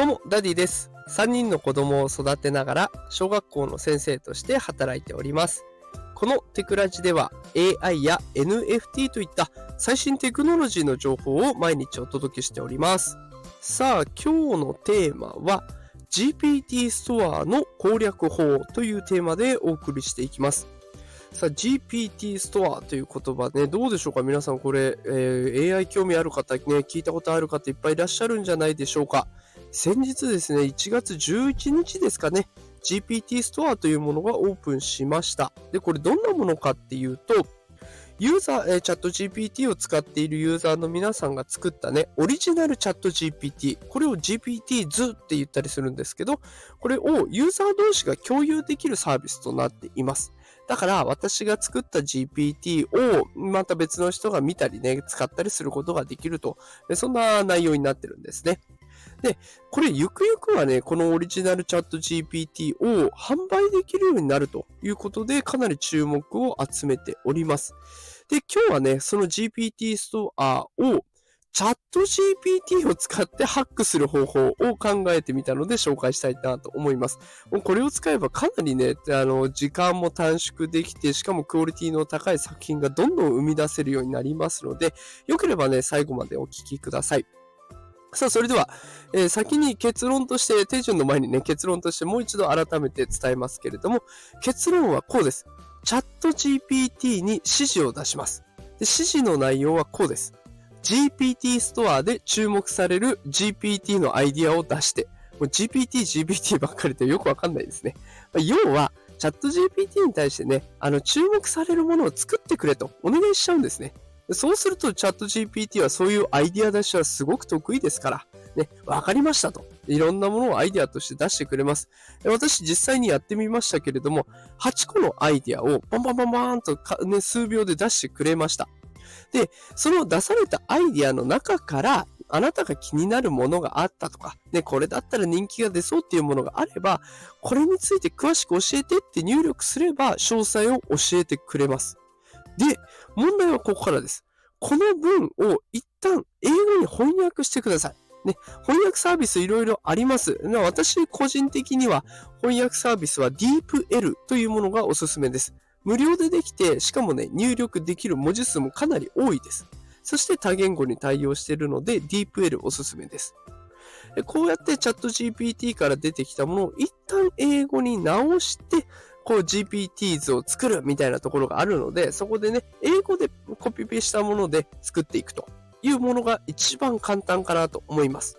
どうも、ダディです。3人の子供を育てながら、小学校の先生として働いております。このテクラジでは AI や NFT といった最新テクノロジーの情報を毎日お届けしております。さあ、今日のテーマは GPT ストアの攻略法というテーマでお送りしていきます。さあ、GPT ストアという言葉ね、どうでしょうか？皆さんこれ、えー AI 興味ある方ね、聞いたことある方いっぱいいらっしゃるんじゃないでしょうか？先日ですね、1月11日ですかね、GPT ストアというものがオープンしました。で、これどんなものかっていうと、ユーザー、えーチャット GPT を使っているユーザーの皆さんが作ったね、オリジナルチャット GPT、これを GPT 図って言ったりするんですけど、これをユーザー同士が共有できるサービスとなっています。だから私が作った GPT をまた別の人が見たりね、使ったりすることができると、そんな内容になってるんですね。で、これゆくゆくはね、このオリジナルチャット GPT を販売できるようになるということで、かなり注目を集めております。で、今日はね、その GPT ストアをチャット GPT を使ってハックする方法を考えてみたので紹介したいなと思います。これを使えばかなりね、あの、時間も短縮できて、しかもクオリティの高い作品がどんどん生み出せるようになりますので、よければね、最後までお聞きください。さあ、それでは、えー先に結論として、手順の前にね、結論としてもう一度改めて伝えますけれども、結論はこうです。チャット GPT に指示を出します。で指示の内容はこうです。GPT ストアで注目される GPT のアイディアを出して、GPT、GPT ばっかりでよくわかんないですね。要は、チャット GPT に対してね、あの、注目されるものを作ってくれとお願いしちゃうんですね。そうすると、チャット GPT はそういうアイディア出しはすごく得意ですから、ね、わかりましたと。いろんなものをアイディアとして出してくれます。私実際にやってみましたけれども、8個のアイディアをバンバンバンバンと、ね、数秒で出してくれました。で、その出されたアイディアの中から、あなたが気になるものがあったとか、ね、これだったら人気が出そうっていうものがあれば、これについて詳しく教えてって入力すれば、詳細を教えてくれます。で、問題はここからです。この文を一旦英語に翻訳してください。ね、翻訳サービスいろいろあります。私個人的には翻訳サービスは DeepL というものがおすすめです。無料でできて、しかもね、入力できる文字数もかなり多いです。そして多言語に対応しているので DeepL おすすめです。こうやってチャット GPT から出てきたものを一旦英語に直して、こう GPT 図を作るみたいなところがあるので、そこでね、英語でコピペしたもので作っていくというものが一番簡単かなと思います。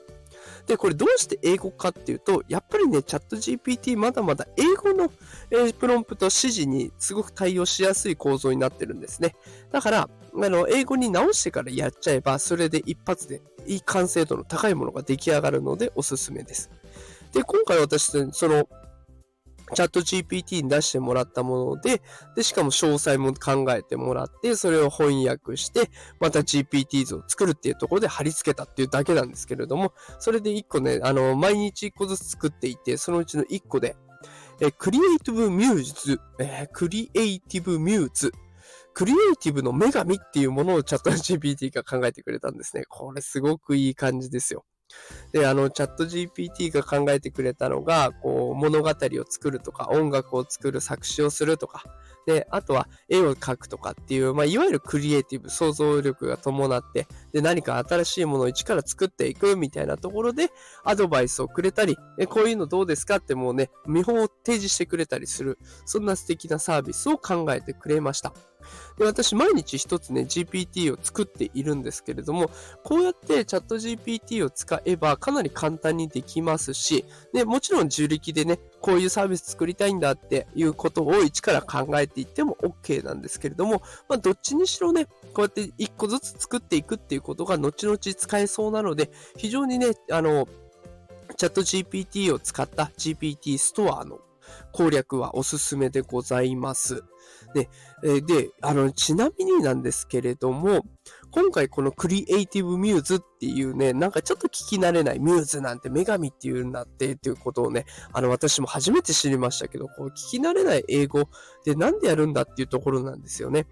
で、これどうして英語かっていうと、やっぱりね、チャット GPT まだまだ英語の、えプロンプト指示にすごく対応しやすい構造になってるんですね。だから、あの、英語に直してからやっちゃえば、それで一発でいい完成度の高いものが出来上がるのでおすすめです。で、今回私、その、チャット GPT に出してもらったもので、で、しかも詳細も考えてもらって、それを翻訳して、また GPT 図を作るっていうところで貼り付けたっていうだけなんですけれども、それで1個ね、あの、毎日1個ずつ作っていて、そのうちの1個で、え、クリエイティブミューズ、えクリエイティブミューズ、クリエイティブの女神っていうものをチャット GPT が考えてくれたんですね。これすごくいい感じですよ。で、あの、チャット GPT が考えてくれたのが、こう、物語を作るとか、音楽を作る、作詞をするとか、で、あとは絵を描くとかっていう、まあ、いわゆるクリエイティブ、想像力が伴って、で、何か新しいものを一から作っていくみたいなところで、アドバイスをくれたり、えこういうのどうですかってもうね、見本を提示してくれたりする、そんな素敵なサービスを考えてくれました。で私、毎日一つね、GPT を作っているんですけれども、こうやってチャット GPT を使えばかなり簡単にできますし、で、もちろん自力でね、こういうサービス作りたいんだっていうことを一から考えていっても OK なんですけれども、まあ、どっちにしろね、こうやって一個ずつ作っていくっていうことが後々使えそうなので、非常にね、あの、チャット GPT を使った GPT ストアの攻略はおすすめでございます。で、で、あの、ちなみになんですけれども、今回このクリエイティブミューズっていうね、なんかちょっと聞き慣れないミューズなんて女神っていうんだってっていうことをね、あの私も初めて知りましたけど、こう聞き慣れない英語でなんでやるんだっていうところなんですよね。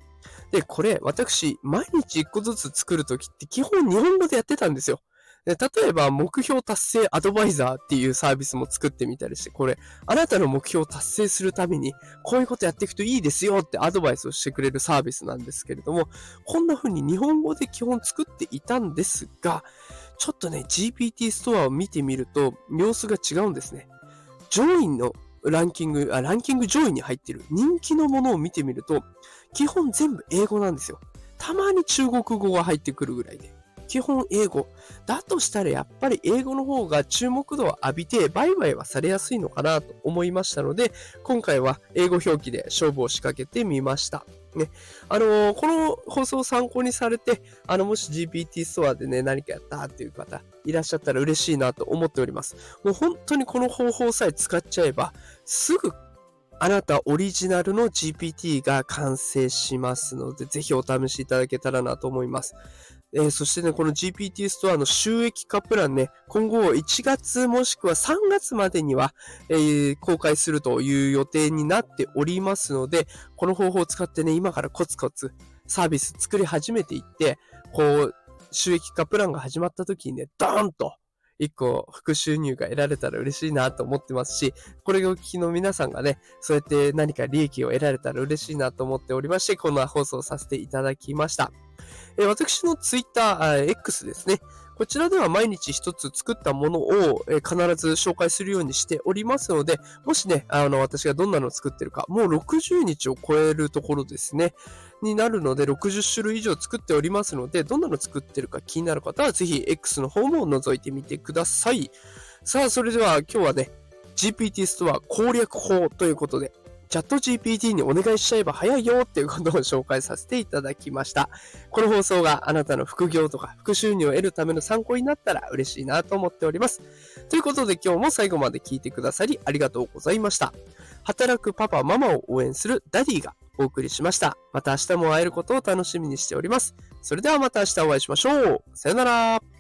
で、これ私、毎日一個ずつ作るときって基本日本語でやってたんですよ。で例えば、目標達成アドバイザーっていうサービスも作ってみたりして、これ、あなたの目標を達成するために、こういうことやっていくといいですよってアドバイスをしてくれるサービスなんですけれども、こんな風に日本語で基本作っていたんですが、ちょっとね、GPT ストアを見てみると、様子が違うんですね。上位のランキング、あ、ランキング上位に入ってる人気のものを見てみると、基本全部英語なんですよ。たまに中国語が入ってくるぐらいで。基本英語。だとしたらやっぱり英語の方が注目度を浴びて売買はされやすいのかなと思いましたので、今回は英語表記で勝負を仕掛けてみました。ね。あのー、この放送を参考にされて、あの、もし GPT ストアでね、何かやったっていう方いらっしゃったら嬉しいなと思っております。もう本当にこの方法さえ使っちゃえば、すぐあなたオリジナルの GPT が完成しますので、ぜひお試しいただけたらなと思います。えー、そしてね、この GPT ストアの収益化プランね、今後1月もしくは3月までには、えー、公開するという予定になっておりますので、この方法を使ってね、今からコツコツサービス作り始めていって、こう、収益化プランが始まった時にね、ドーンと一個副収入が得られたら嬉しいなと思ってますし、これを聞きの皆さんがね、そうやって何か利益を得られたら嬉しいなと思っておりまして、こんな放送させていただきました。え私のツイッター、X ですね。こちらでは毎日一つ作ったものを、え必ず紹介するようにしておりますので、もしね、あの、私がどんなのを作ってるか、もう60日を超えるところですね、になるので、60種類以上作っておりますので、どんなの作ってるか気になる方は、ぜひ X の方も覗いてみてください。さあ、それでは今日はね、GPT ストア攻略法ということで、チャット GPT にお願いしちゃえば早いよっていうことを紹介させていただきました。この放送があなたの副業とか副収入を得るための参考になったら嬉しいなと思っております。ということで今日も最後まで聞いてくださりありがとうございました。働くパパママを応援するダディがお送りしました。また明日も会えることを楽しみにしております。それではまた明日お会いしましょう。さよなら。